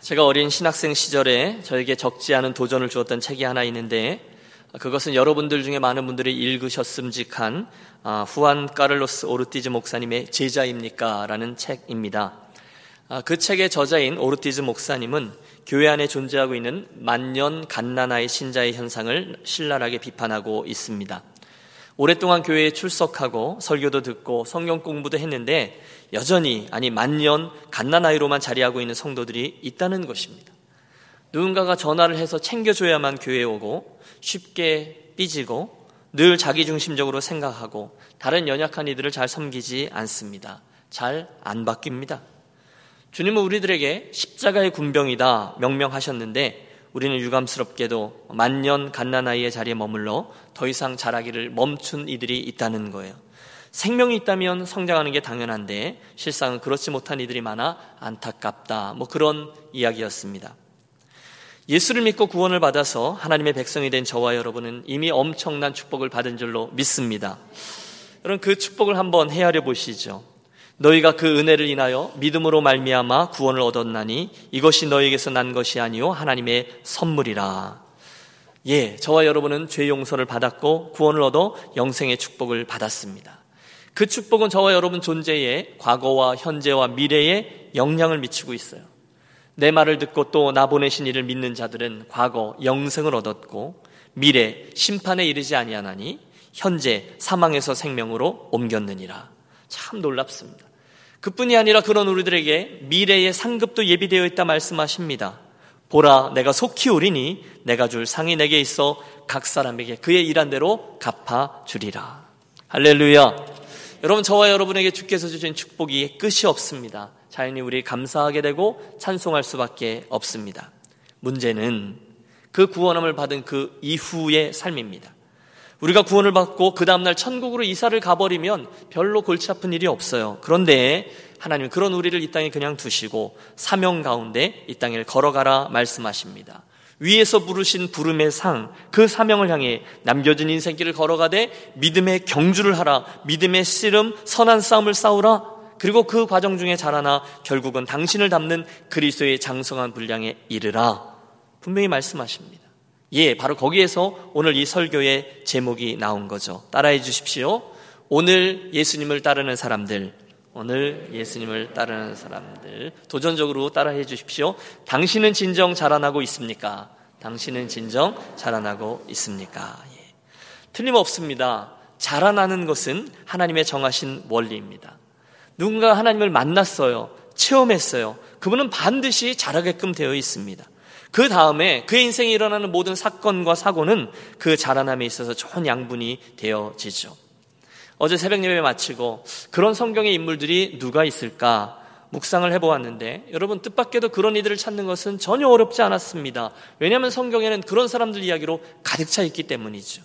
제가 어린 신학생 시절에 저에게 적지 않은 도전을 주었던 책이 하나 있는데 그것은 여러분들 중에 많은 분들이 읽으셨음직한 아, 후안 까를로스 오르티즈 목사님의 제자입니까? 라는 책입니다. 아, 그 책의 저자인 오르티즈 목사님은 교회 안에 존재하고 있는 만년 갓나나의 신자의 현상을 신랄하게 비판하고 있습니다. 오랫동안 교회에 출석하고 설교도 듣고 성경 공부도 했는데 여전히 아니 만년 갓나나이로만 자리하고 있는 성도들이 있다는 것입니다. 누군가가 전화를 해서 챙겨줘야만 교회에 오고 쉽게 삐지고 늘 자기중심적으로 생각하고 다른 연약한 이들을 잘 섬기지 않습니다. 잘 안 바뀝니다. 주님은 우리들에게 십자가의 군병이다 명명하셨는데 우리는 유감스럽게도 만년 갓난아이의 자리에 머물러 더 이상 자라기를 멈춘 이들이 있다는 거예요. 생명이 있다면 성장하는 게 당연한데 실상은 그렇지 못한 이들이 많아 안타깝다. 뭐 그런 이야기였습니다. 예수를 믿고 구원을 받아서 하나님의 백성이 된 저와 여러분은 이미 엄청난 축복을 받은 줄로 믿습니다. 여러분 그 축복을 한번 헤아려 보시죠. 너희가 그 은혜를 인하여 믿음으로 말미암아 구원을 얻었나니 이것이 너희에게서 난 것이 아니요 하나님의 선물이라. 예, 저와 여러분은 죄 용서를 받았고 구원을 얻어 영생의 축복을 받았습니다. 그 축복은 저와 여러분 존재에 과거와 현재와 미래에 영향을 미치고 있어요. 내 말을 듣고 또 나 보내신 이를 믿는 자들은 과거 영생을 얻었고 미래 심판에 이르지 아니하나니 현재 사망에서 생명으로 옮겼느니라. 참 놀랍습니다. 그뿐이 아니라 그런 우리들에게 미래의 상급도 예비되어 있다 말씀하십니다. 보라, 내가 속히 오리니 내가 줄 상이 내게 있어 각 사람에게 그의 일한 대로 갚아 주리라. 할렐루야. 여러분, 저와 여러분에게 주께서 주신 축복이 끝이 없습니다. 자연히 우리 감사하게 되고 찬송할 수밖에 없습니다. 문제는 그 구원함을 받은 그 이후의 삶입니다. 우리가 구원을 받고 그 다음날 천국으로 이사를 가버리면 별로 골치 아픈 일이 없어요. 그런데 하나님은 그런 우리를 이 땅에 그냥 두시고 사명 가운데 이 땅을 걸어가라 말씀하십니다. 위에서 부르신 부름의 상, 그 사명을 향해 남겨진 인생길을 걸어가되 믿음의 경주를 하라, 믿음의 씨름, 선한 싸움을 싸우라, 그리고 그 과정 중에 자라나 결국은 당신을 담는 그리스도의 장성한 분량에 이르라. 분명히 말씀하십니다. 예, 바로 거기에서 오늘 이 설교의 제목이 나온 거죠. 따라해 주십시오. 오늘 예수님을 따르는 사람들, 오늘 예수님을 따르는 사람들, 도전적으로 따라해 주십시오. 당신은 진정 자라나고 있습니까? 당신은 진정 자라나고 있습니까? 예. 틀림없습니다. 자라나는 것은 하나님의 정하신 원리입니다. 누군가 하나님을 만났어요. 체험했어요. 그분은 반드시 자라게끔 되어 있습니다. 그 다음에 그의 인생에 일어나는 모든 사건과 사고는 그 자라남에 있어서 좋은 양분이 되어지죠. 어제 새벽 예배 마치고 그런 성경의 인물들이 누가 있을까 묵상을 해보았는데 여러분 뜻밖에도 그런 이들을 찾는 것은 전혀 어렵지 않았습니다. 왜냐하면 성경에는 그런 사람들 이야기로 가득 차 있기 때문이죠.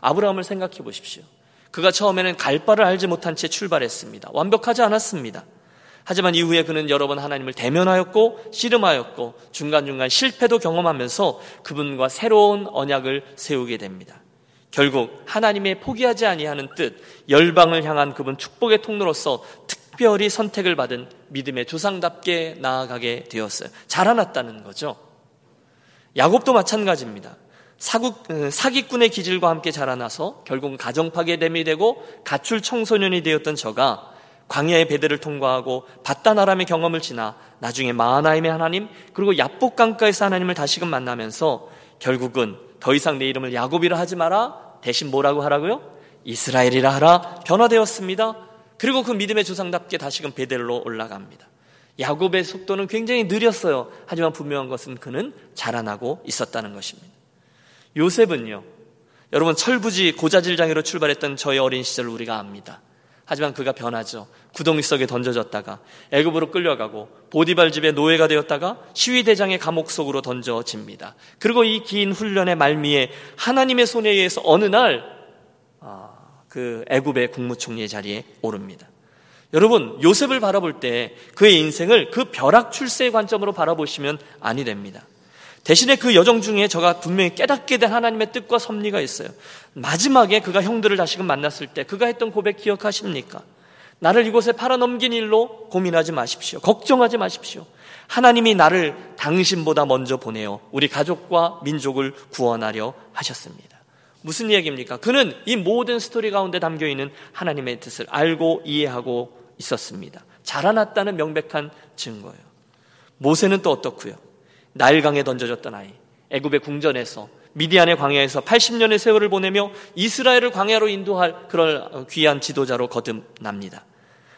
아브라함을 생각해 보십시오. 그가 처음에는 갈 바를 알지 못한 채 출발했습니다. 완벽하지 않았습니다. 하지만 이후에 그는 여러 번 하나님을 대면하였고 씨름하였고 중간중간 실패도 경험하면서 그분과 새로운 언약을 세우게 됩니다. 결국 하나님의 포기하지 아니하는 뜻, 열방을 향한 그분 축복의 통로로서 특별히 선택을 받은 믿음의 조상답게 나아가게 되었어요. 자라났다는 거죠. 야곱도 마찬가지입니다. 사국, 어, 사기꾼의 기질과 함께 자라나서 결국은 가정 파괴됨이 되고 가출 청소년이 되었던 저가 광야의 배들을 통과하고 바다나람의 경험을 지나 나중에 마하나임의 하나님 그리고 야복 강가에서 하나님을 다시금 만나면서 결국은 더 이상 내 이름을 야곱이라 하지 마라 대신 뭐라고 하라고요? 이스라엘이라 하라 변화되었습니다. 그리고 그 믿음의 조상답게 다시금 베델로 올라갑니다. 야곱의 속도는 굉장히 느렸어요. 하지만 분명한 것은 그는 자라나고 있었다는 것입니다. 요셉은요. 여러분 철부지 고자질장애로 출발했던 저의 어린 시절을 우리가 압니다. 하지만 그가 변하죠. 구덩이 속에 던져졌다가 애굽으로 끌려가고 보디발 집의 노예가 되었다가 시위대장의 감옥 속으로 던져집니다. 그리고 이 긴 훈련의 말미에 하나님의 손에 의해서 어느 날그 아, 애굽의 국무총리의 자리에 오릅니다. 여러분 요셉을 바라볼 때 그의 인생을 그 벼락 출세의 관점으로 바라보시면 아니 됩니다. 대신에 그 여정 중에 저가 분명히 깨닫게 된 하나님의 뜻과 섭리가 있어요. 마지막에 그가 형들을 다시금 만났을 때 그가 했던 고백 기억하십니까? 나를 이곳에 팔아넘긴 일로 고민하지 마십시오. 걱정하지 마십시오. 하나님이 나를 당신보다 먼저 보내어 우리 가족과 민족을 구원하려 하셨습니다. 무슨 이야기입니까? 그는 이 모든 스토리 가운데 담겨 있는 하나님의 뜻을 알고 이해하고 있었습니다. 자라났다는 명백한 증거예요. 모세는 또 어떻고요? 나일강에 던져졌던 아이, 애굽의 궁전에서 미디안의 광야에서 80년의 세월을 보내며 이스라엘을 광야로 인도할 그런 귀한 지도자로 거듭납니다.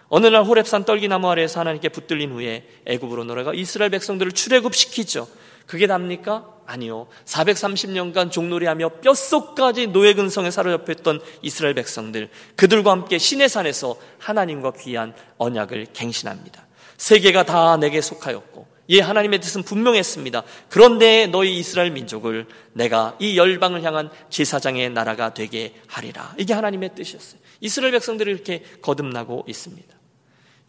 어느 날 호랩산 떨기나무 아래에서 하나님께 붙들린 후에 애굽으로 놀아가 이스라엘 백성들을 출애굽시키죠. 그게 답니까? 아니요. 430년간 종놀이하며 뼛속까지 노예 근성에 사로잡혔던 이스라엘 백성들 그들과 함께 신의 산에서 하나님과 귀한 언약을 갱신합니다. 세계가 다 내게 속하였고 예, 하나님의 뜻은 분명했습니다. 그런데 너희 이스라엘 민족을 내가 이 열방을 향한 제사장의 나라가 되게 하리라. 이게 하나님의 뜻이었어요. 이스라엘 백성들이 이렇게 거듭나고 있습니다.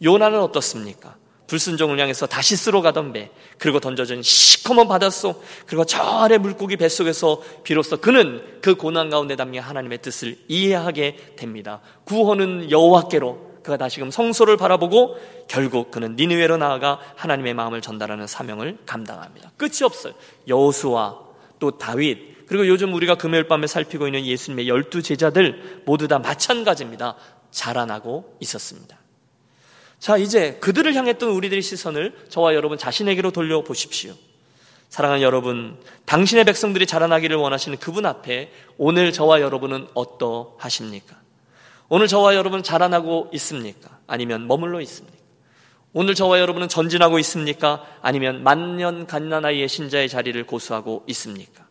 요나는 어떻습니까? 불순종을 향해서 다시 쓰러 가던 배, 그리고 던져진 시커먼 바닷속, 그리고 저 아래 물고기 뱃속에서 비로소 그는 그 고난 가운데 담긴 하나님의 뜻을 이해하게 됩니다. 구원은 여호와께로 그가 다시금 성소를 바라보고 결국 그는 니느웨로 나아가 하나님의 마음을 전달하는 사명을 감당합니다. 끝이 없어요. 여호수아 또 다윗 그리고 요즘 우리가 금요일 밤에 살피고 있는 예수님의 열두 제자들 모두 다 마찬가지입니다. 자라나고 있었습니다. 자, 이제 그들을 향했던 우리들의 시선을 저와 여러분 자신에게로 돌려보십시오. 사랑하는 여러분, 당신의 백성들이 자라나기를 원하시는 그분 앞에 오늘 저와 여러분은 어떠하십니까? 오늘 저와 여러분은 자라나고 있습니까? 아니면 머물러 있습니까? 오늘 저와 여러분은 전진하고 있습니까? 아니면 만년 갓난아이의 신자의 자리를 고수하고 있습니까?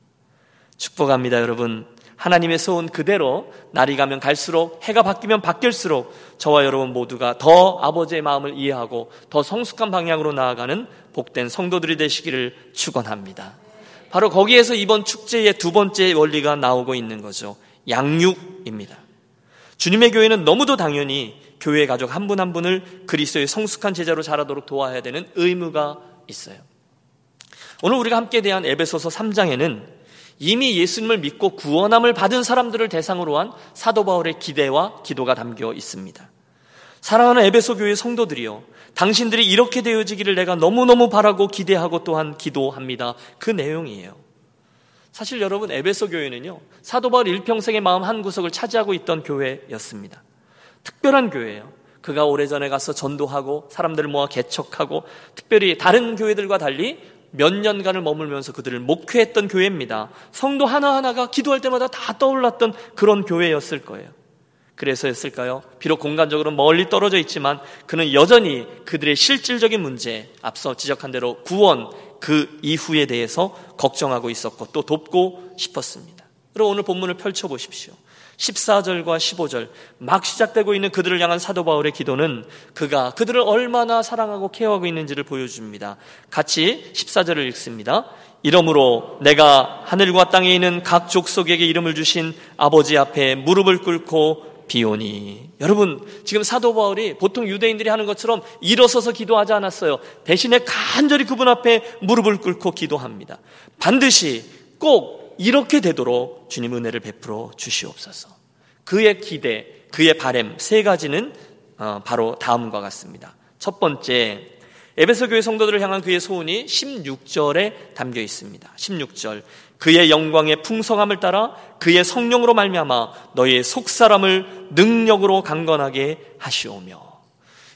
축복합니다, 여러분. 하나님의 소원 그대로 날이 가면 갈수록 해가 바뀌면 바뀔수록 저와 여러분 모두가 더 아버지의 마음을 이해하고 더 성숙한 방향으로 나아가는 복된 성도들이 되시기를 축원합니다. 바로 거기에서 이번 축제의 두 번째 원리가 나오고 있는 거죠. 양육입니다. 주님의 교회는 너무도 당연히 교회 가족 한 분한 한 분을 그리스도의 성숙한 제자로 자라도록 도와야 되는 의무가 있어요. 오늘 우리가 함께 대한 에베소서 3장에는 이미 예수님을 믿고 구원함을 받은 사람들을 대상으로 한 사도 바울의 기대와 기도가 담겨 있습니다. 사랑하는 에베소 교회 성도들이요. 당신들이 이렇게 되어지기를 내가 너무너무 바라고 기대하고 또한 기도합니다. 그 내용이에요. 사실 여러분 에베소 교회는요. 사도 바울 일평생의 마음 한 구석을 차지하고 있던 교회였습니다. 특별한 교회예요. 그가 오래전에 가서 전도하고 사람들을 모아 개척하고 특별히 다른 교회들과 달리 몇 년간을 머물면서 그들을 목회했던 교회입니다. 성도 하나하나가 기도할 때마다 다 떠올랐던 그런 교회였을 거예요. 그래서였을까요? 비록 공간적으로 멀리 떨어져 있지만 그는 여전히 그들의 실질적인 문제, 앞서 지적한 대로 구원, 그 이후에 대해서 걱정하고 있었고 또 돕고 싶었습니다. 그럼 오늘 본문을 펼쳐보십시오. 14절과 15절 막 시작되고 있는 그들을 향한 사도 바울의 기도는 그가 그들을 얼마나 사랑하고 케어하고 있는지를 보여줍니다. 같이 14절을 읽습니다. 이러므로 내가 하늘과 땅에 있는 각 족속에게 이름을 주신 아버지 앞에 무릎을 꿇고 비오니. 여러분, 지금 사도 바울이 보통 유대인들이 하는 것처럼 일어서서 기도하지 않았어요. 대신에 간절히 그분 앞에 무릎을 꿇고 기도합니다. 반드시 꼭 이렇게 되도록 주님 은혜를 베풀어 주시옵소서. 그의 기대, 그의 바램 세 가지는 어, 바로 다음과 같습니다. 첫 번째, 에베소 교회 성도들을 향한 그의 소원이 16절에 담겨 있습니다. 16절. 그의 영광의 풍성함을 따라 그의 성령으로 말미암아 너의 속사람을 능력으로 강건하게 하시오며.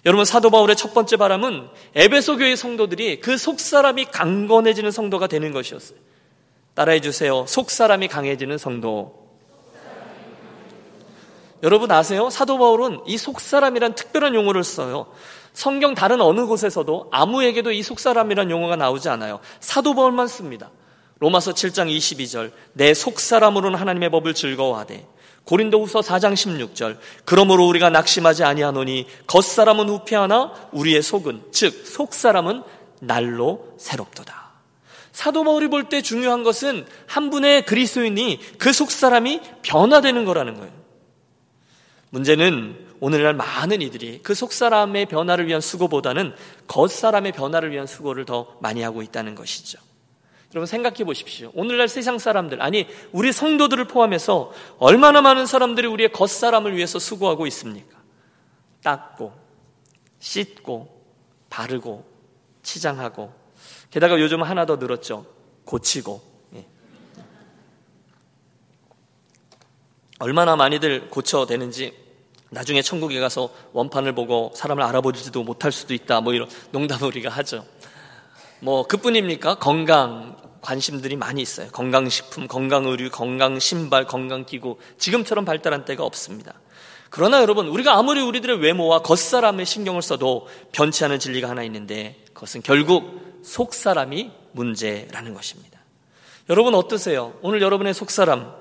여러분 사도 바울의 첫 번째 바람은 에베소 교회 성도들이 그 속사람이 강건해지는 성도가 되는 것이었어요. 따라해 주세요. 속 사람이 강해지는 성도. 여러분 아세요? 사도 바울은 이 속사람이란 특별한 용어를 써요. 성경 다른 어느 곳에서도 아무에게도 이 속사람이란 용어가 나오지 않아요. 사도 바울만 씁니다. 로마서 7장 22절 내 속사람으로는 하나님의 법을 즐거워하되 고린도후서 4장 16절 그러므로 우리가 낙심하지 아니하노니 겉사람은 후패하나 우리의 속은 즉 속사람은 날로 새롭도다. 사도 바울이 볼 때 중요한 것은 한 분의 그리스도인이 그 속 사람이 변화되는 거라는 거예요. 문제는 오늘날 많은 이들이 그 속 사람의 변화를 위한 수고보다는 겉 사람의 변화를 위한 수고를 더 많이 하고 있다는 것이죠. 여러분 생각해 보십시오. 오늘날 세상 사람들, 아니, 우리 성도들을 포함해서 얼마나 많은 사람들이 우리의 겉사람을 위해서 수고하고 있습니까? 닦고 씻고 바르고 치장하고 게다가 요즘 하나 더 늘었죠. 고치고 예. 얼마나 많이들 고쳐되는지 나중에 천국에 가서 원판을 보고 사람을 알아보지도 못할 수도 있다. 뭐 이런 농담을 우리가 하죠. 뭐 그뿐입니까? 건강 관심들이 많이 있어요. 건강식품, 건강의류, 건강신발, 건강기구. 지금처럼 발달한 때가 없습니다. 그러나 여러분, 우리가 아무리 우리들의 외모와 겉사람에 신경을 써도 변치 않은 진리가 하나 있는데 그것은 결국 속사람이 문제라는 것입니다. 여러분 어떠세요? 오늘 여러분의 속사람,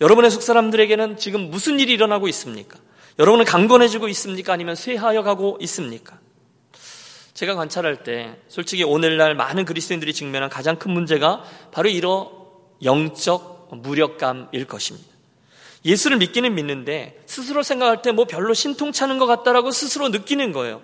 여러분의 속사람들에게는 지금 무슨 일이 일어나고 있습니까? 여러분은 강건해지고 있습니까? 아니면 쇠하여 가고 있습니까? 제가 관찰할 때 솔직히 오늘날 많은 그리스도인들이 직면한 가장 큰 문제가 바로 이런 영적 무력감일 것입니다. 예수를 믿기는 믿는데 스스로 생각할 때 뭐 별로 신통찮은 것 같다라고 스스로 느끼는 거예요.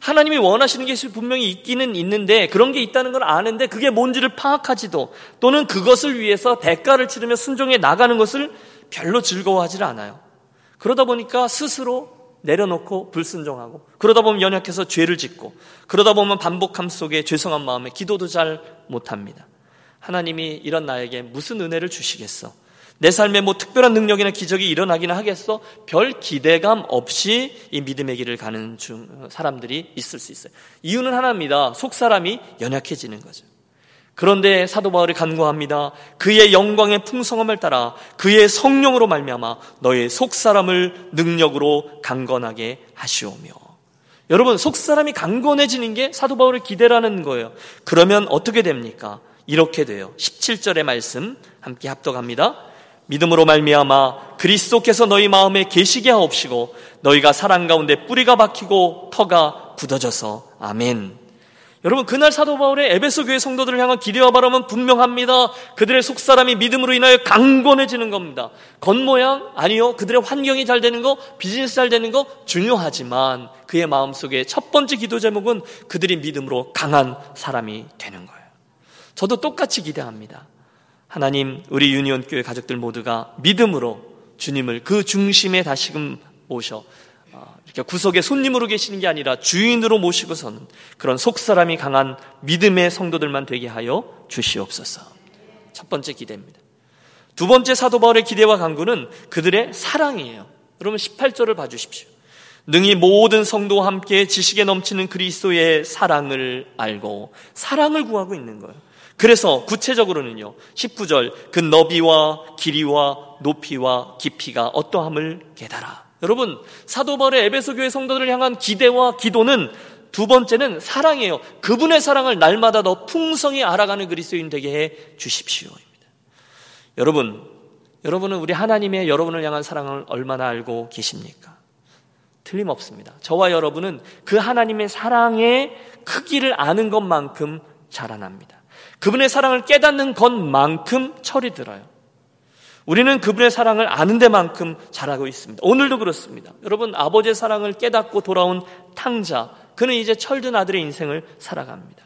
하나님이 원하시는 게 분명히 있기는 있는데 그런 게 있다는 걸 아는데 그게 뭔지를 파악하지도 또는 그것을 위해서 대가를 치르며 순종해 나가는 것을 별로 즐거워하지 않아요. 그러다 보니까 스스로 내려놓고 불순종하고 그러다 보면 연약해서 죄를 짓고 그러다 보면 반복함 속에 죄송한 마음에 기도도 잘 못합니다. 하나님이 이런 나에게 무슨 은혜를 주시겠어? 내 삶에 뭐 특별한 능력이나 기적이 일어나기는 하겠어? 별 기대감 없이 이 믿음의 길을 가는 중 사람들이 있을 수 있어요. 이유는 하나입니다. 속 사람이 연약해지는 거죠. 그런데 사도 바울이 간구합니다. 그의 영광의 풍성함을 따라 그의 성령으로 말미암아 너의 속 사람을 능력으로 강건하게 하시오며. 여러분 속 사람이 강건해지는 게 사도 바울의 기대라는 거예요. 그러면 어떻게 됩니까? 이렇게 돼요. 17절의 말씀 함께 합독합니다. 믿음으로 말미암아 그리스도께서 너희 마음에 계시게 하옵시고 너희가 사랑 가운데 뿌리가 박히고 터가 굳어져서 아멘. 여러분 그날 사도 바울의 에베소 교회 성도들을 향한 기대와 바람은 분명합니다. 그들의 속사람이 믿음으로 인하여 강건해지는 겁니다. 겉모양 아니요. 그들의 환경이 잘 되는 거, 비즈니스 잘 되는 거 중요하지만 그의 마음속에 첫 번째 기도 제목은 그들이 믿음으로 강한 사람이 되는 거예요. 저도 똑같이 기대합니다. 하나님, 우리 유니온 교회 가족들 모두가 믿음으로 주님을 그 중심에 다시금 모셔 이렇게 구석에 손님으로 계시는 게 아니라 주인으로 모시고서는 그런 속사람이 강한 믿음의 성도들만 되게 하여 주시옵소서. 첫 번째 기대입니다. 두 번째 사도 바울의 기대와 강구는 그들의 사랑이에요. 여러분 18절을 봐 주십시오. 능히 모든 성도와 함께 지식에 넘치는 그리스도의 사랑을 알고 사랑을 구하고 있는 거예요. 그래서 구체적으로는요. 19절 그 너비와 길이와 높이와 깊이가 어떠함을 깨달아. 여러분, 사도 바울의 에베소 교회 성도들을 향한 기대와 기도는 두 번째는 사랑이에요. 그분의 사랑을 날마다 더 풍성히 알아가는 그리스도인 되게 해 주십시오입니다. 여러분, 여러분은 우리 하나님의 여러분을 향한 사랑을 얼마나 알고 계십니까? 틀림없습니다. 저와 여러분은 그 하나님의 사랑의 크기를 아는 것만큼 자라납니다. 그분의 사랑을 깨닫는 것만큼 철이 들어요. 우리는 그분의 사랑을 아는 데만큼 잘하고 있습니다. 오늘도 그렇습니다. 여러분, 아버지의 사랑을 깨닫고 돌아온 탕자, 그는 이제 철든 아들의 인생을 살아갑니다.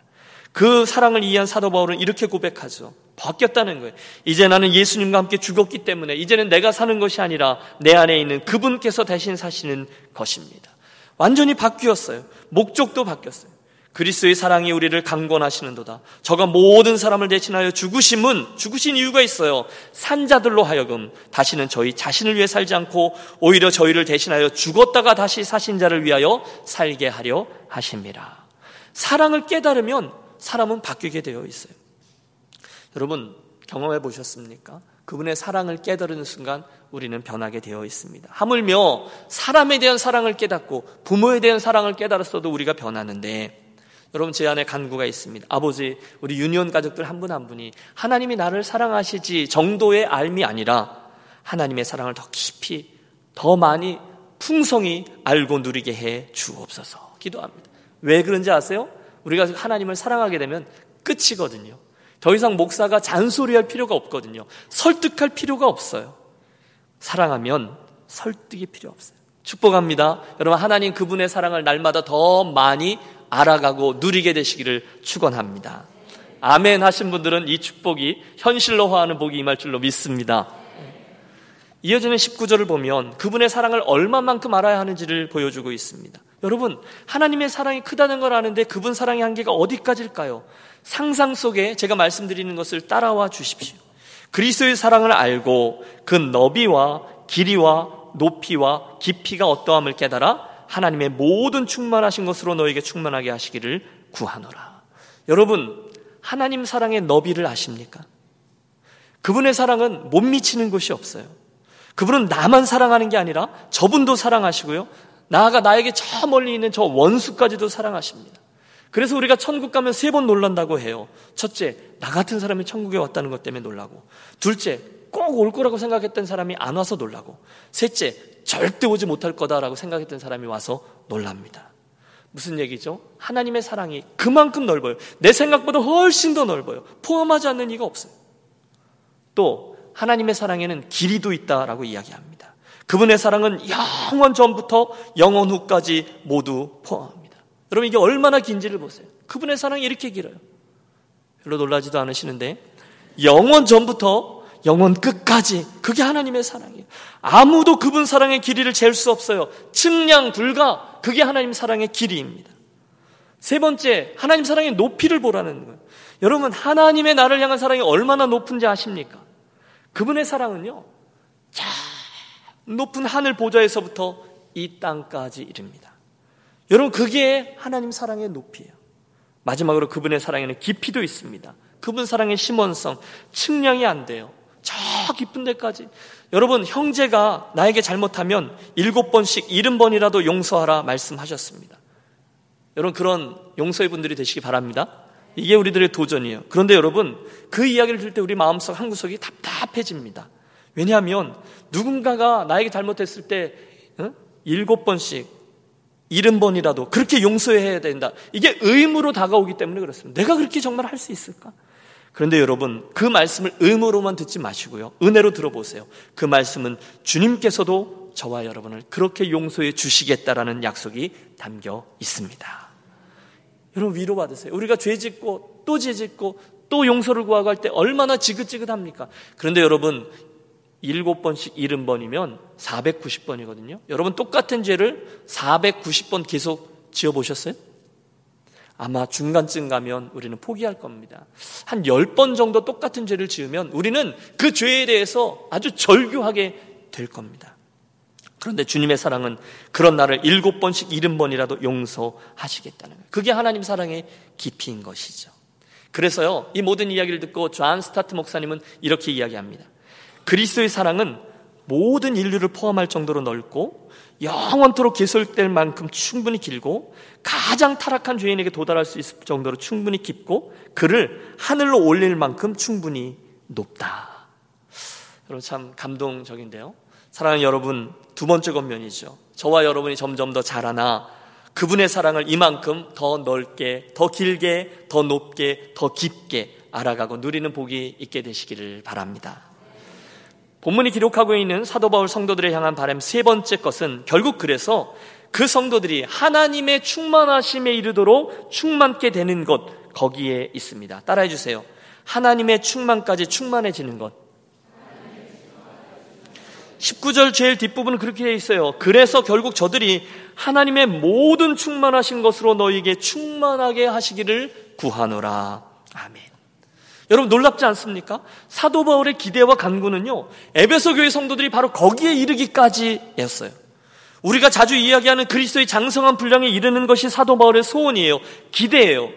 그 사랑을 이해한 사도 바울은 이렇게 고백하죠. 바뀌었다는 거예요. 이제 나는 예수님과 함께 죽었기 때문에 이제는 내가 사는 것이 아니라 내 안에 있는 그분께서 대신 사시는 것입니다. 완전히 바뀌었어요. 목적도 바뀌었어요. 그리스도의 사랑이 우리를 강권하시는도다. 저가 모든 사람을 대신하여 죽으심은 죽으신 이유가 있어요. 산자들로 하여금 다시는 저희 자신을 위해 살지 않고 오히려 저희를 대신하여 죽었다가 다시 사신 자를 위하여 살게 하려 하십니다. 사랑을 깨달으면 사람은 바뀌게 되어 있어요. 여러분 경험해 보셨습니까? 그분의 사랑을 깨달은 순간 우리는 변하게 되어 있습니다. 하물며 사람에 대한 사랑을 깨닫고 부모에 대한 사랑을 깨달았어도 우리가 변하는데 여러분 제 안에 간구가 있습니다. 아버지, 우리 유니온 가족들 한 분한 한 분이 하나님이 나를 사랑하시지 정도의 알미 아니라 하나님의 사랑을 더 깊이, 더 많이 풍성히 알고 누리게 해 주옵소서. 기도합니다. 왜 그런지 아세요? 우리가 하나님을 사랑하게 되면 끝이거든요. 더 이상 목사가 잔소리할 필요가 없거든요. 설득할 필요가 없어요. 사랑하면 설득이 필요 없어요. 축복합니다. 여러분 하나님 그분의 사랑을 날마다 더 많이 알아가고 누리게 되시기를 축원합니다. 아멘 하신 분들은 이 축복이 현실로화하는 복이 임할 줄로 믿습니다. 이어지는 19절을 보면 그분의 사랑을 얼마만큼 알아야 하는지를 보여주고 있습니다. 여러분, 하나님의 사랑이 크다는 걸 아는데 그분 사랑의 한계가 어디까지일까요? 상상 속에 제가 말씀드리는 것을 따라와 주십시오. 그리스도의 사랑을 알고 그 너비와 길이와 높이와 깊이가 어떠함을 깨달아 하나님의 모든 충만하신 것으로 너에게 충만하게 하시기를 구하노라. 여러분, 하나님 사랑의 너비를 아십니까? 그분의 사랑은 못 미치는 곳이 없어요. 그분은 나만 사랑하는 게 아니라 저분도 사랑하시고요. 나아가 나에게 저 멀리 있는 저 원수까지도 사랑하십니다. 그래서 우리가 천국 가면 세 번 놀란다고 해요. 첫째, 나 같은 사람이 천국에 왔다는 것 때문에 놀라고. 둘째, 꼭 올 거라고 생각했던 사람이 안 와서 놀라고. 셋째, 절대 오지 못할 거다라고 생각했던 사람이 와서 놀랍니다. 무슨 얘기죠? 하나님의 사랑이 그만큼 넓어요. 내 생각보다 훨씬 더 넓어요. 포함하지 않는 이가 없어요. 또 하나님의 사랑에는 길이도 있다라고 이야기합니다. 그분의 사랑은 영원 전부터 영원 후까지 모두 포함합니다. 여러분 이게 얼마나 긴지를 보세요. 그분의 사랑이 이렇게 길어요. 별로 놀라지도 않으시는데 영원 전부터 영원 끝까지 그게 하나님의 사랑이에요. 아무도 그분 사랑의 길이를 잴 수 없어요. 측량 불가 그게 하나님 사랑의 길이입니다. 세 번째 하나님 사랑의 높이를 보라는 거예요. 여러분 하나님의 나를 향한 사랑이 얼마나 높은지 아십니까? 그분의 사랑은요, 자, 높은 하늘 보좌에서부터 이 땅까지 이릅니다. 여러분, 그게 하나님 사랑의 높이에요. 마지막으로 그분의 사랑에는 깊이도 있습니다. 그분 사랑의 심원성, 측량이 안 돼요. 저 깊은 데까지. 여러분, 형제가 나에게 잘못하면 일곱 번씩 일흔 번이라도 용서하라 말씀하셨습니다. 여러분, 그런 용서의 분들이 되시기 바랍니다. 이게 우리들의 도전이에요. 그런데 여러분, 그 이야기를 들을 때 우리 마음속 한 구석이 답답해집니다. 왜냐하면 누군가가 나에게 잘못했을 때 어? 일곱 번씩 일흔 번이라도 그렇게 용서해야 된다. 이게 의무로 다가오기 때문에 그렇습니다. 내가 그렇게 정말 할 수 있을까? 그런데 여러분, 그 말씀을 의무로만 듣지 마시고요. 은혜로 들어보세요. 그 말씀은 주님께서도 저와 여러분을 그렇게 용서해 주시겠다라는 약속이 담겨 있습니다. 여러분 위로받으세요. 우리가 죄 짓고 또 죄 짓고 또 용서를 구하고 할 때 얼마나 지긋지긋합니까? 그런데 여러분 일곱 번씩 일흔 번이면 490번이거든요. 여러분 똑같은 죄를 490번 계속 지어보셨어요? 아마 중간쯤 가면 우리는 포기할 겁니다. 한 10번 정도 똑같은 죄를 지으면 우리는 그 죄에 대해서 아주 절규하게 될 겁니다. 그런데 주님의 사랑은 그런 나를 일곱 번씩 일흔 번이라도 용서하시겠다는 거예요. 그게 하나님 사랑의 깊이인 것이죠. 그래서요, 이 모든 이야기를 듣고 존 스토트 목사님은 이렇게 이야기합니다. 그리스도의 사랑은 모든 인류를 포함할 정도로 넓고 영원토록 계속될 만큼 충분히 길고 가장 타락한 죄인에게 도달할 수 있을 정도로 충분히 깊고 그를 하늘로 올릴 만큼 충분히 높다. 여러분 참 감동적인데요. 사랑하는 여러분, 두 번째 권면이죠. 저와 여러분이 점점 더 자라나 그분의 사랑을 이만큼 더 넓게, 더 길게, 더 높게, 더 깊게 알아가고 누리는 복이 있게 되시기를 바랍니다. 본문이 기록하고 있는 사도 바울 성도들을 향한 바람 세 번째 것은 결국 그래서 그 성도들이 하나님의 충만하심에 이르도록 충만케 되는 것 거기에 있습니다. 따라해 주세요. 하나님의 충만까지 충만해지는 것. 19절 제일 뒷부분은 그렇게 되어 있어요. 그래서 결국 저들이 하나님의 모든 충만하신 것으로 너에게 충만하게 하시기를 구하노라. 아멘. 여러분 놀랍지 않습니까? 사도 바울의 기대와 간구는요. 에베소 교회 성도들이 바로 거기에 이르기까지였어요. 우리가 자주 이야기하는 그리스도의 장성한 분량에 이르는 것이 사도 바울의 소원이에요. 기대예요.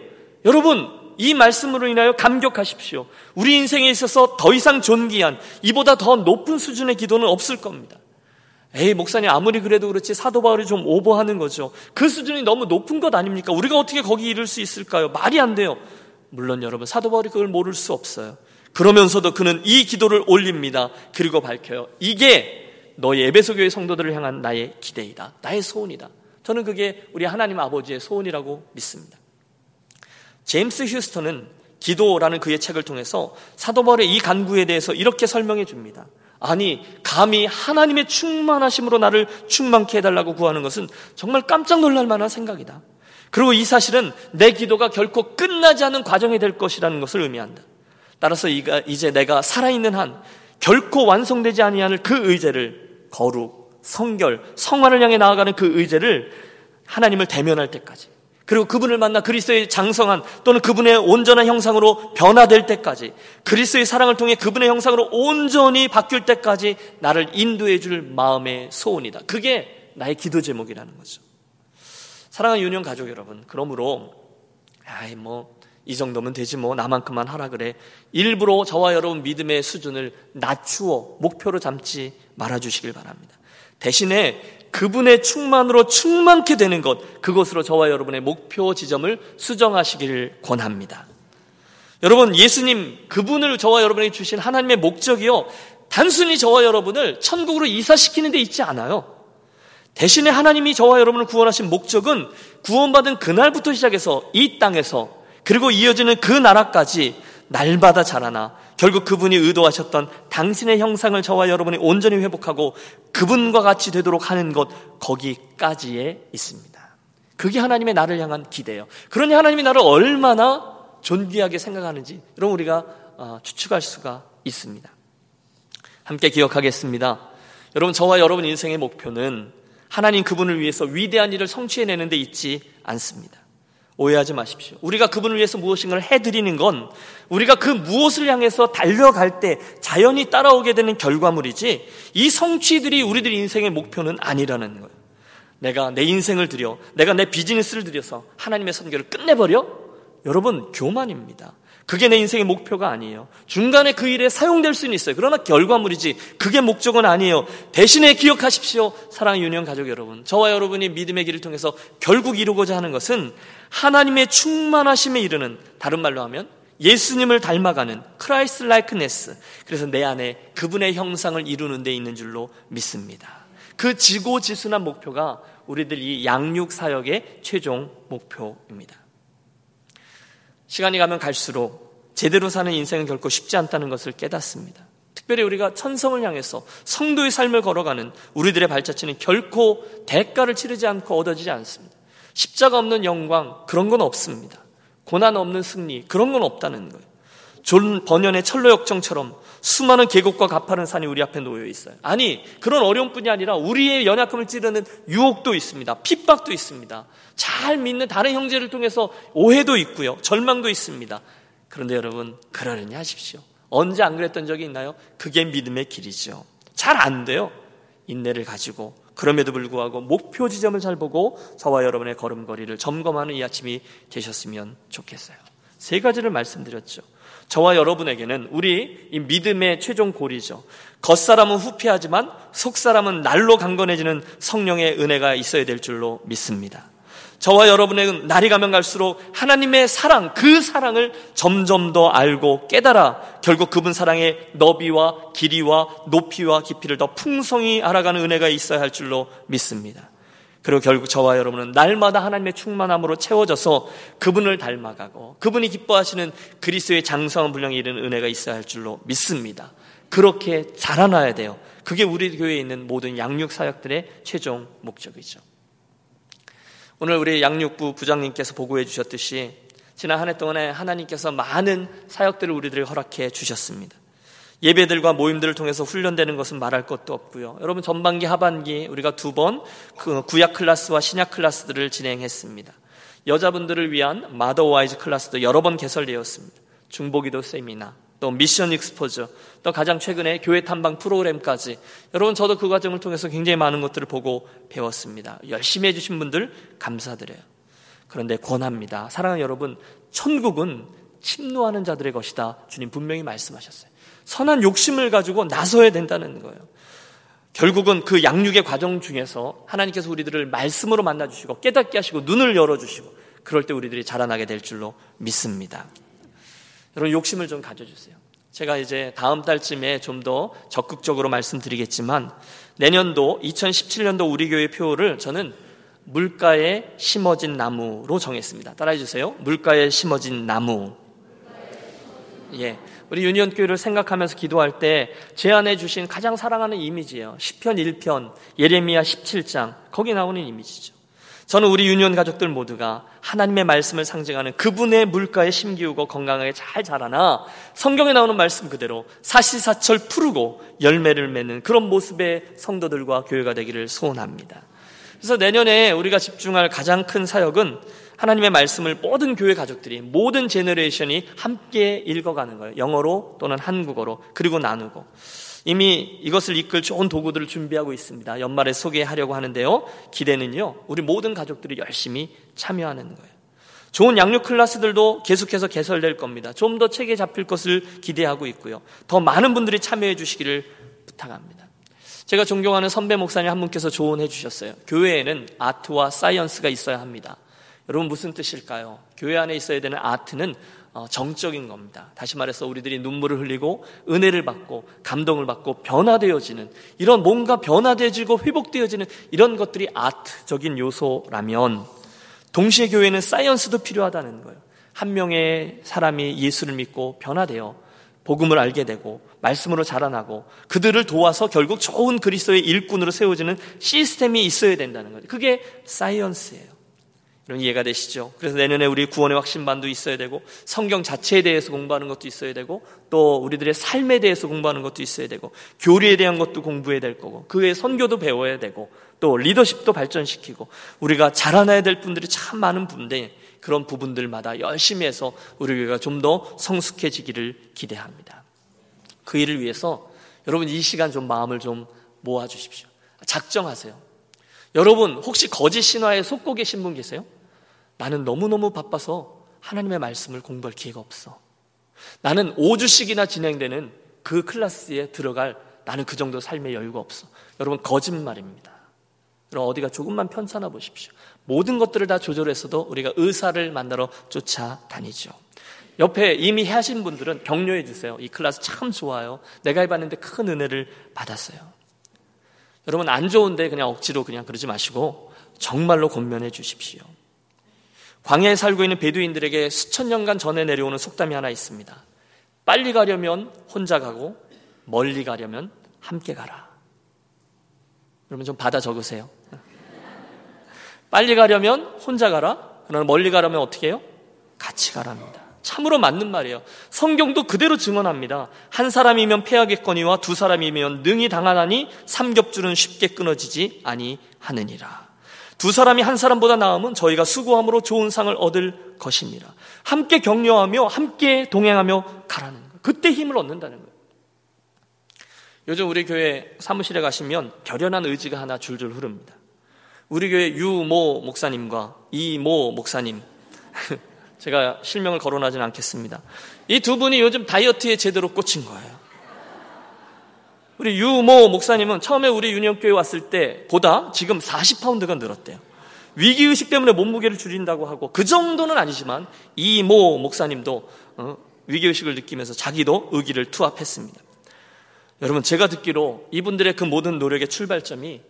여러분 이 말씀으로 인하여 감격하십시오. 우리 인생에 있어서 더 이상 존귀한 이보다 더 높은 수준의 기도는 없을 겁니다. 에이, 목사님, 아무리 그래도 그렇지 사도 바울이 좀 오버하는 거죠. 그 수준이 너무 높은 것 아닙니까? 우리가 어떻게 거기 이를 수 있을까요? 말이 안 돼요. 물론 여러분, 사도 바울이 그걸 모를 수 없어요. 그러면서도 그는 이 기도를 올립니다. 그리고 밝혀요. 이게 너희 에베소 교회 성도들을 향한 나의 기대이다. 나의 소원이다. 저는 그게 우리 하나님 아버지의 소원이라고 믿습니다. 제임스 휴스턴은 기도라는 그의 책을 통해서 사도 바울의 이 간구에 대해서 이렇게 설명해 줍니다. 아니, 감히 하나님의 충만하심으로 나를 충만케 해달라고 구하는 것은 정말 깜짝 놀랄 만한 생각이다. 그리고 이 사실은 내 기도가 결코 끝나지 않은 과정이 될 것이라는 것을 의미한다. 따라서 이제 내가 살아있는 한 결코 완성되지 아니하는 그 의제를 거룩, 성결, 성화를 향해 나아가는 그 의제를 하나님을 대면할 때까지 그리고 그분을 만나 그리스도의 장성한 또는 그분의 온전한 형상으로 변화될 때까지 그리스도의 사랑을 통해 그분의 형상으로 온전히 바뀔 때까지 나를 인도해 줄 마음의 소원이다. 그게 나의 기도 제목이라는 거죠. 사랑하는 유년 가족 여러분, 그러므로 아이 뭐 이 정도면 되지 뭐 나만큼만 하라 그래. 일부러 저와 여러분 믿음의 수준을 낮추어 목표로 삼지 말아 주시길 바랍니다. 대신에 그분의 충만으로 충만케 되는 것, 그것으로 저와 여러분의 목표 지점을 수정하시기를 권합니다. 여러분, 예수님, 그분을 저와 여러분에게 주신 하나님의 목적이요. 단순히 저와 여러분을 천국으로 이사시키는 데 있지 않아요. 대신에 하나님이 저와 여러분을 구원하신 목적은 구원받은 그날부터 시작해서 이 땅에서 그리고 이어지는 그 나라까지 날마다 자라나 결국 그분이 의도하셨던 당신의 형상을 저와 여러분이 온전히 회복하고 그분과 같이 되도록 하는 것 거기까지에 있습니다. 그게 하나님의 나를 향한 기대예요. 그러니 하나님이 나를 얼마나 존귀하게 생각하는지 여러분 우리가 어, 추측할 수가 있습니다. 함께 기억하겠습니다. 여러분 저와 여러분 인생의 목표는 하나님 그분을 위해서 위대한 일을 성취해내는 데 있지 않습니다. 오해하지 마십시오. 우리가 그분을 위해서 무엇인가를 해드리는 건 우리가 그 무엇을 향해서 달려갈 때 자연히 따라오게 되는 결과물이지 이 성취들이 우리들 인생의 목표는 아니라는 거예요. 내가 내 인생을 들여, 내가 내 비즈니스를 들여서 하나님의 선교를 끝내버려? 여러분, 교만입니다. 그게 내 인생의 목표가 아니에요. 중간에 그 일에 사용될 수는 있어요. 그러나 결과물이지 그게 목적은 아니에요. 대신에 기억하십시오. 사랑의 유니온 가족 여러분. 저와 여러분이 믿음의 길을 통해서 결국 이루고자 하는 것은 하나님의 충만하심에 이르는 다른 말로 하면 예수님을 닮아가는 Christlikeness. 그래서 내 안에 그분의 형상을 이루는 데 있는 줄로 믿습니다. 그 지고지순한 목표가 우리들 이 양육 사역의 최종 목표입니다. 시간이 가면 갈수록 제대로 사는 인생은 결코 쉽지 않다는 것을 깨닫습니다. 특별히 우리가 천성을 향해서 성도의 삶을 걸어가는 우리들의 발자취는 결코 대가를 치르지 않고 얻어지지 않습니다. 십자가 없는 영광, 그런 건 없습니다. 고난 없는 승리, 그런 건 없다는 거예요. 존 번연의 천로 역정처럼 수많은 계곡과 가파른 산이 우리 앞에 놓여 있어요. 아니, 그런 어려움뿐이 아니라 우리의 연약함을 찌르는 유혹도 있습니다. 핍박도 있습니다. 잘 믿는 다른 형제를 통해서 오해도 있고요. 절망도 있습니다. 그런데 여러분, 그러려니 하십시오. 언제 안 그랬던 적이 있나요? 그게 믿음의 길이죠. 잘 안 돼요. 인내를 가지고 그럼에도 불구하고 목표 지점을 잘 보고 저와 여러분의 걸음걸이를 점검하는 이 아침이 되셨으면 좋겠어요. 세 가지를 말씀드렸죠. 저와 여러분에게는 우리 이 믿음의 최종 고리죠. 겉사람은 후피하지만 속사람은 날로 강건해지는 성령의 은혜가 있어야 될 줄로 믿습니다. 저와 여러분의 날이 가면 갈수록 하나님의 사랑, 그 사랑을 점점 더 알고 깨달아 결국 그분 사랑의 너비와 길이와 높이와 깊이를 더 풍성히 알아가는 은혜가 있어야 할 줄로 믿습니다. 그리고 결국 저와 여러분은 날마다 하나님의 충만함으로 채워져서 그분을 닮아가고 그분이 기뻐하시는 그리스도의 장성한 분량에 이르는 은혜가 있어야 할 줄로 믿습니다. 그렇게 자라나야 돼요. 그게 우리 교회에 있는 모든 양육 사역들의 최종 목적이죠. 오늘 우리 양육부 부장님께서 보고해 주셨듯이 지난 한 해 동안에 하나님께서 많은 사역들을 우리들에게 허락해 주셨습니다. 예배들과 모임들을 통해서 훈련되는 것은 말할 것도 없고요. 여러분 전반기 하반기 우리가 두번그 구약 클래스와 신약 클래스들을 진행했습니다. 여자분들을 위한 Mother Wise 클래스도 여러 번 개설되었습니다. 중보기도 세미나, 또 mission exposure, 또 가장 최근에 교회 탐방 프로그램까지 여러분 저도 그 과정을 통해서 굉장히 많은 것들을 보고 배웠습니다. 열심히 해주신 분들 감사드려요. 그런데 권합니다. 사랑하는 여러분, 천국은 침노하는 자들의 것이다. 주님 분명히 말씀하셨어요. 선한 욕심을 가지고 나서야 된다는 거예요. 결국은 그 양육의 과정 중에서 하나님께서 우리들을 말씀으로 만나주시고 깨닫게 하시고 눈을 열어주시고 그럴 때 우리들이 자라나게 될 줄로 믿습니다. 여러분 욕심을 좀 가져주세요. 제가 이제 다음 달쯤에 좀 더 적극적으로 말씀드리겠지만 내년도 2017년도 우리 교회 표를 저는 물가에 심어진 나무로 정했습니다. 따라해 주세요. 물가에 심어진 나무. 예. 우리 유니온 교회를 생각하면서 기도할 때 제안해 주신 가장 사랑하는 이미지예요. 10편 1편, 예레미야 17장. 거기 나오는 이미지죠. 저는 우리 유니온 가족들 모두가 하나님의 말씀을 상징하는 그분의 물가에 심기우고 건강하게 잘 자라나 성경에 나오는 말씀 그대로 사시사철 푸르고 열매를 맺는 그런 모습의 성도들과 교회가 되기를 소원합니다. 그래서 내년에 우리가 집중할 가장 큰 사역은 하나님의 말씀을 모든 교회 가족들이 모든 generation이 함께 읽어가는 거예요. 영어로 또는 한국어로 그리고 나누고 이미 이것을 이끌 좋은 도구들을 준비하고 있습니다. 연말에 소개하려고 하는데요. 기대는요. 우리 모든 가족들이 열심히 참여하는 거예요. 좋은 양육 클래스들도 계속해서 개설될 겁니다. 좀 더 책에 잡힐 것을 기대하고 있고요. 더 많은 분들이 참여해 주시기를 부탁합니다. 제가 존경하는 선배 목사님 한 분께서 조언해 주셨어요. 교회에는 아트와 사이언스가 있어야 합니다. 여러분 무슨 뜻일까요? 교회 안에 있어야 되는 아트는 어, 정적인 겁니다. 다시 말해서 우리들이 눈물을 흘리고 은혜를 받고 감동을 받고 변화되어지는 이런 뭔가 변화되어지고 회복되어지는 이런 것들이 아트적인 요소라면 동시에 교회는 사이언스도 필요하다는 거예요. 한 명의 사람이 예수를 믿고 변화되어 복음을 알게 되고 말씀으로 자라나고 그들을 도와서 결국 좋은 그리스도의 일꾼으로 세워지는 시스템이 있어야 된다는 거죠. 그게 사이언스예요. 이런 이해가 되시죠? 그래서 내년에 우리 구원의 확신반도 있어야 되고 성경 자체에 대해서 공부하는 것도 있어야 되고 또 우리들의 삶에 대해서 공부하는 것도 있어야 되고 교리에 대한 것도 공부해야 될 거고 그 외에 선교도 배워야 되고 또 리더십도 발전시키고 우리가 자라나야 될 분들이 참 많은 분인데 그런 부분들마다 열심히 해서 우리 교회가 좀 더 성숙해지기를 기대합니다. 그 일을 위해서 여러분 이 시간 좀 마음을 좀 모아 주십시오. 작정하세요. 여러분 혹시 거짓 신화에 속고 계신 분 계세요? 나는 너무너무 바빠서 하나님의 말씀을 공부할 기회가 없어. 나는 5주씩이나 진행되는 그 클래스에 들어갈 나는 그 정도 삶의 여유가 없어. 여러분, 거짓말입니다. 여러분, 어디가 조금만 편찮아 보십시오. 모든 것들을 다 조절했어도 우리가 의사를 만나러 쫓아다니죠. 옆에 이미 하신 분들은 격려해 주세요. 이 클래스 참 좋아요. 내가 해봤는데 큰 은혜를 받았어요. 여러분, 안 좋은데 그냥 억지로 그냥 그러지 마시고 정말로 권면해 주십시오. 광야에 살고 있는 베두인들에게 수천 년간 전해 내려오는 속담이 하나 있습니다. 빨리 가려면 혼자 가고 멀리 가려면 함께 가라. 여러분 좀 받아 적으세요. 빨리 가려면 혼자 가라. 그러나 멀리 가려면 어떻게 해요? 같이 가랍니다. 참으로 맞는 말이에요. 성경도 그대로 증언합니다. 한 사람이면 패하겠거니와 두 사람이면 능히 당하나니 삼겹줄은 쉽게 끊어지지 아니하느니라. 두 사람이 한 사람보다 나으면 저희가 수고함으로 좋은 상을 얻을 것입니다. 함께 격려하며 함께 동행하며 가라는 거예요. 그때 힘을 얻는다는 거예요. 요즘 우리 교회 사무실에 가시면 결연한 의지가 하나 줄줄 흐릅니다. 우리 교회 유모 목사님과 이모 목사님 제가 실명을 거론하지는 않겠습니다. 이 두 분이 요즘 다이어트에 제대로 꽂힌 거예요. 우리 유모 목사님은 처음에 우리 유니온교회 왔을 때보다 지금 40파운드가 늘었대요. 위기의식 때문에 몸무게를 줄인다고 하고 그 정도는 아니지만 이 모 목사님도 어, 위기의식을 느끼면서 자기도 의기를 투합했습니다. 여러분 제가 듣기로 이분들의 그 모든 노력의 출발점이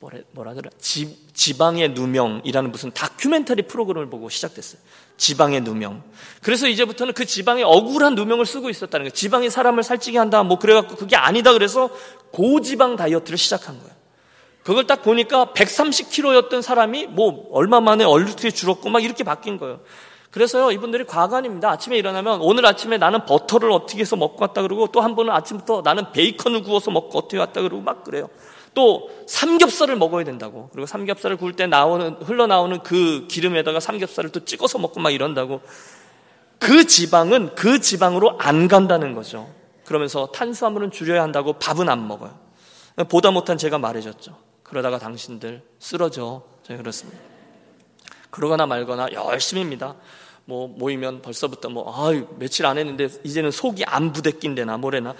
뭐라, 뭐라 그래 지, 지방의 누명이라는 무슨 다큐멘터리 프로그램을 보고 시작됐어요. 지방의 누명. 그래서 이제부터는 그 지방의 억울한 누명을 쓰고 있었다는 거예요. 지방이 사람을 살찌게 한다. 뭐 그래갖고 그게 아니다. 그래서 고지방 다이어트를 시작한 거예요. 그걸 딱 보니까 130kg였던 사람이 뭐 얼마 만에 얼룩이 줄었고 막 이렇게 바뀐 거예요. 그래서요, 이분들이 과관입니다. 아침에 일어나면 오늘 아침에 나는 버터를 어떻게 해서 먹고 왔다 그러고 또 한 번은 아침부터 나는 베이컨을 구워서 먹고 어떻게 왔다 그러고 막 그래요. 또 삼겹살을 먹어야 된다고. 그리고 삼겹살을 구울 때 나오는 흘러나오는 그 기름에다가 삼겹살을 또 찍어서 먹고 막 이런다고. 그 지방은 그 지방으로 안 간다는 거죠. 그러면서 탄수화물은 줄여야 한다고 밥은 안 먹어요. 보다 못한 제가 말해줬죠. 그러다가 당신들 쓰러져. 저희 그렇습니다. 그러거나 말거나 열심히입니다. 뭐 모이면 벌써부터 뭐 아유 며칠 안 했는데 이제는 속이 안 부대낀데나 뭐래나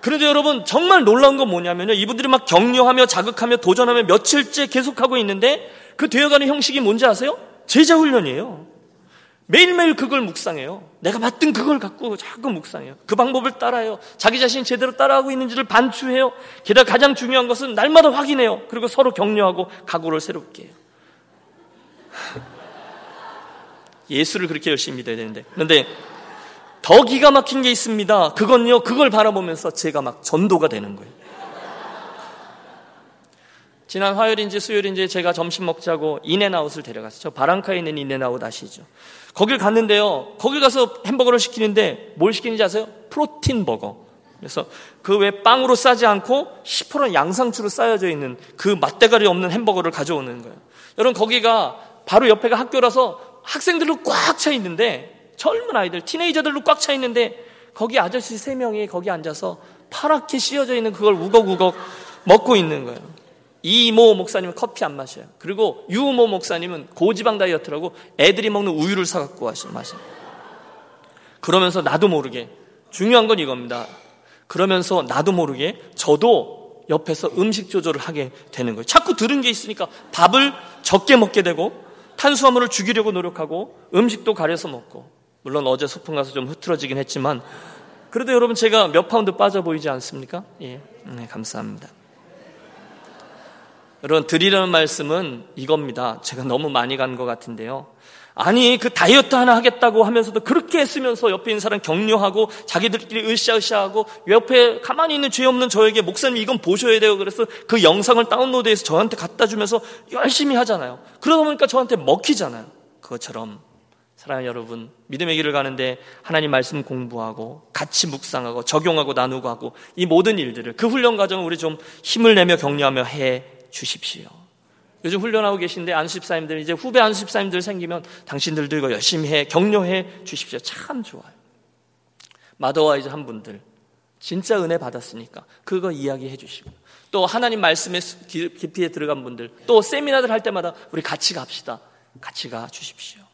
그런데 여러분 정말 놀라운 건 뭐냐면요. 이분들이 막 격려하며 자극하며 도전하며 며칠째 계속하고 있는데 그 되어가는 형식이 뭔지 아세요? 제자 훈련이에요. 매일매일 그걸 묵상해요. 내가 맡은 그걸 갖고 자꾸 묵상해요. 그 방법을 따라해요. 자기 자신 제대로 따라하고 있는지를 반추해요. 게다가 가장 중요한 것은 날마다 확인해요. 그리고 서로 격려하고 각오를 새롭게 해요. 예수를 그렇게 열심히 믿어야 되는데. 그런데 더 기가 막힌 게 있습니다. 그건요, 그걸 바라보면서 제가 막 전도가 되는 거예요. 지난 화요일인지 수요일인지 제가 점심 먹자고 인앤아웃을 데려갔어요. 저 바랑카에 있는 인앤아웃 아시죠? 거길 갔는데요. 거길 가서 햄버거를 시키는데 뭘 시키는지 아세요? protein 버거. 그래서 그 왜 빵으로 싸지 않고 100% 양상추로 쌓여져 있는 그 맛대가리 없는 햄버거를 가져오는 거예요. 여러분 거기가 바로 옆에가 학교라서 학생들로 꽉 차 있는데 젊은 아이들, 티네이저들로 꽉 차 있는데 거기 아저씨 세 명이 거기 앉아서 파랗게 씌어져 있는 그걸 우걱우걱 먹고 있는 거예요. 이모 목사님은 커피 안 마셔요. 그리고 유모 목사님은 고지방 다이어트라고 애들이 먹는 우유를 사갖고 마셔요. 그러면서 나도 모르게 중요한 건 이겁니다. 그러면서 나도 모르게 저도 옆에서 음식 조절을 하게 되는 거예요. 자꾸 들은 게 있으니까 밥을 적게 먹게 되고 탄수화물을 죽이려고 노력하고 음식도 가려서 먹고 물론 어제 소풍 가서 좀 흐트러지긴 했지만 그래도 여러분 제가 몇 파운드 빠져 보이지 않습니까? 예, 네, 감사합니다. 여러분 드리려는 말씀은 이겁니다. 제가 너무 많이 간 것 같은데요. 아니 그 다이어트 하나 하겠다고 하면서도 그렇게 했으면서 옆에 있는 사람 격려하고 자기들끼리 으쌰으쌰하고 옆에 가만히 있는 죄 없는 저에게 목사님 이건 보셔야 돼요. 그래서 그 영상을 다운로드해서 저한테 갖다 주면서 열심히 하잖아요. 그러다 보니까 저한테 먹히잖아요. 그것처럼 사랑하는 여러분 믿음의 길을 가는데 하나님 말씀 공부하고 같이 묵상하고 적용하고 나누고 하고 이 모든 일들을 그 훈련 과정을 우리 좀 힘을 내며 격려하며 해 주십시오. 요즘 훈련하고 계신데 안수집사님들 이제 후배 안수집사님들 생기면 당신들도 이거 열심히 해 격려해 주십시오. 참 좋아요. 마더와이즈 한 분들 진짜 은혜 받았으니까 그거 이야기해 주시고 또 하나님 말씀의 깊이에 들어간 분들 또 세미나들 할 때마다 우리 같이 갑시다. 같이 가 주십시오.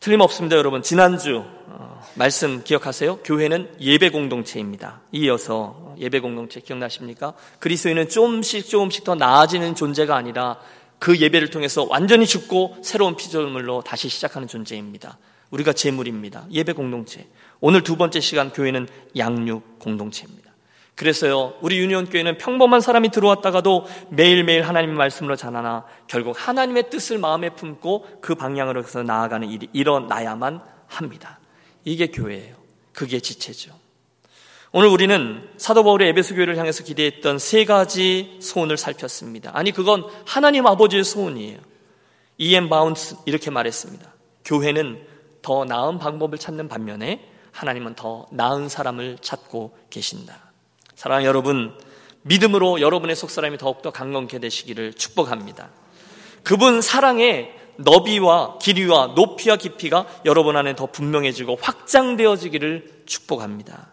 틀림없습니다, 여러분. 지난주 어, 말씀 기억하세요? 교회는 예배 공동체입니다. 이어서 예배 공동체 기억나십니까? 그리스도인은 조금씩 조금씩 더 나아지는 존재가 아니라 그 예배를 통해서 완전히 죽고 새로운 피조물로 다시 시작하는 존재입니다. 우리가 제물입니다. 예배 공동체. 오늘 두 번째 시간 교회는 양육 공동체입니다. 그래서요, 우리 유니온교회는 평범한 사람이 들어왔다가도 매일매일 하나님의 말씀으로 자라나 결국 하나님의 뜻을 마음에 품고 그 방향으로 해서 나아가는 일이 일어나야만 합니다. 이게 교회예요. 그게 지체죠. 오늘 우리는 사도 바울의 에베소 교회를 향해서 기대했던 세 가지 소원을 살폈습니다. 아니, 그건 하나님 아버지의 소원이에요. 이엠 바운스 이렇게 말했습니다. 교회는 더 나은 방법을 찾는 반면에 하나님은 더 나은 사람을 찾고 계신다. 사랑하는 여러분, 믿음으로 여러분의 속사람이 더욱더 강건케 되시기를 축복합니다. 그분 사랑의 너비와 길이와 높이와 깊이가 여러분 안에 더 분명해지고 확장되어지기를 축복합니다.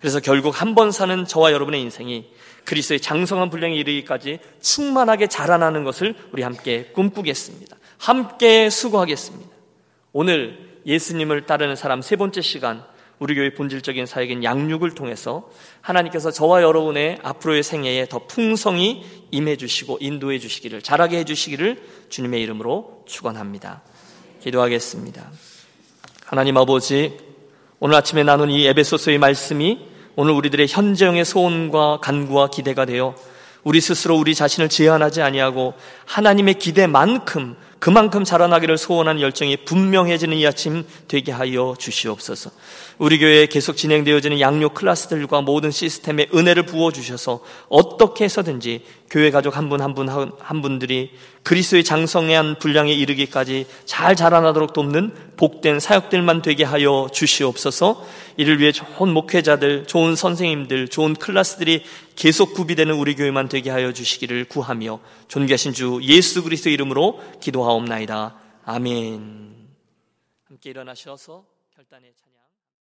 그래서 결국 한 번 사는 저와 여러분의 인생이 그리스도의 장성한 분량에 이르기까지 충만하게 자라나는 것을 우리 함께 꿈꾸겠습니다. 함께 수고하겠습니다. 오늘 예수님을 따르는 사람 세 번째 시간 우리 교회 본질적인 사역인 양육을 통해서 하나님께서 저와 여러분의 앞으로의 생애에 더 풍성히 임해 주시고 인도해 주시기를 잘하게 해 주시기를 주님의 이름으로 축원합니다. 기도하겠습니다. 하나님 아버지 오늘 아침에 나눈 이 에베소서의 말씀이 오늘 우리들의 현재형의 소원과 간구와 기대가 되어 우리 스스로 우리 자신을 제한하지 아니하고 하나님의 기대만큼 그만큼 자라나기를 소원하는 열정이 분명해지는 이 아침 되게 하여 주시옵소서. 우리 교회에 계속 진행되어지는 양육 클래스들과 모든 시스템에 은혜를 부어 주셔서 어떻게 해서든지 교회 가족 한 분 한 분 한 분들이 그리스도의 장성한 분량에 이르기까지 잘 자라나도록 돕는 복된 사역들만 되게 하여 주시옵소서. 이를 위해 좋은 목회자들, 좋은 선생님들, 좋은 클래스들이 계속 구비되는 우리 교회만 되게 하여 주시기를 구하며 존귀하신 주 예수 그리스도 이름으로 기도하옵나이다. 아멘. 함께 일어나셔서 찬양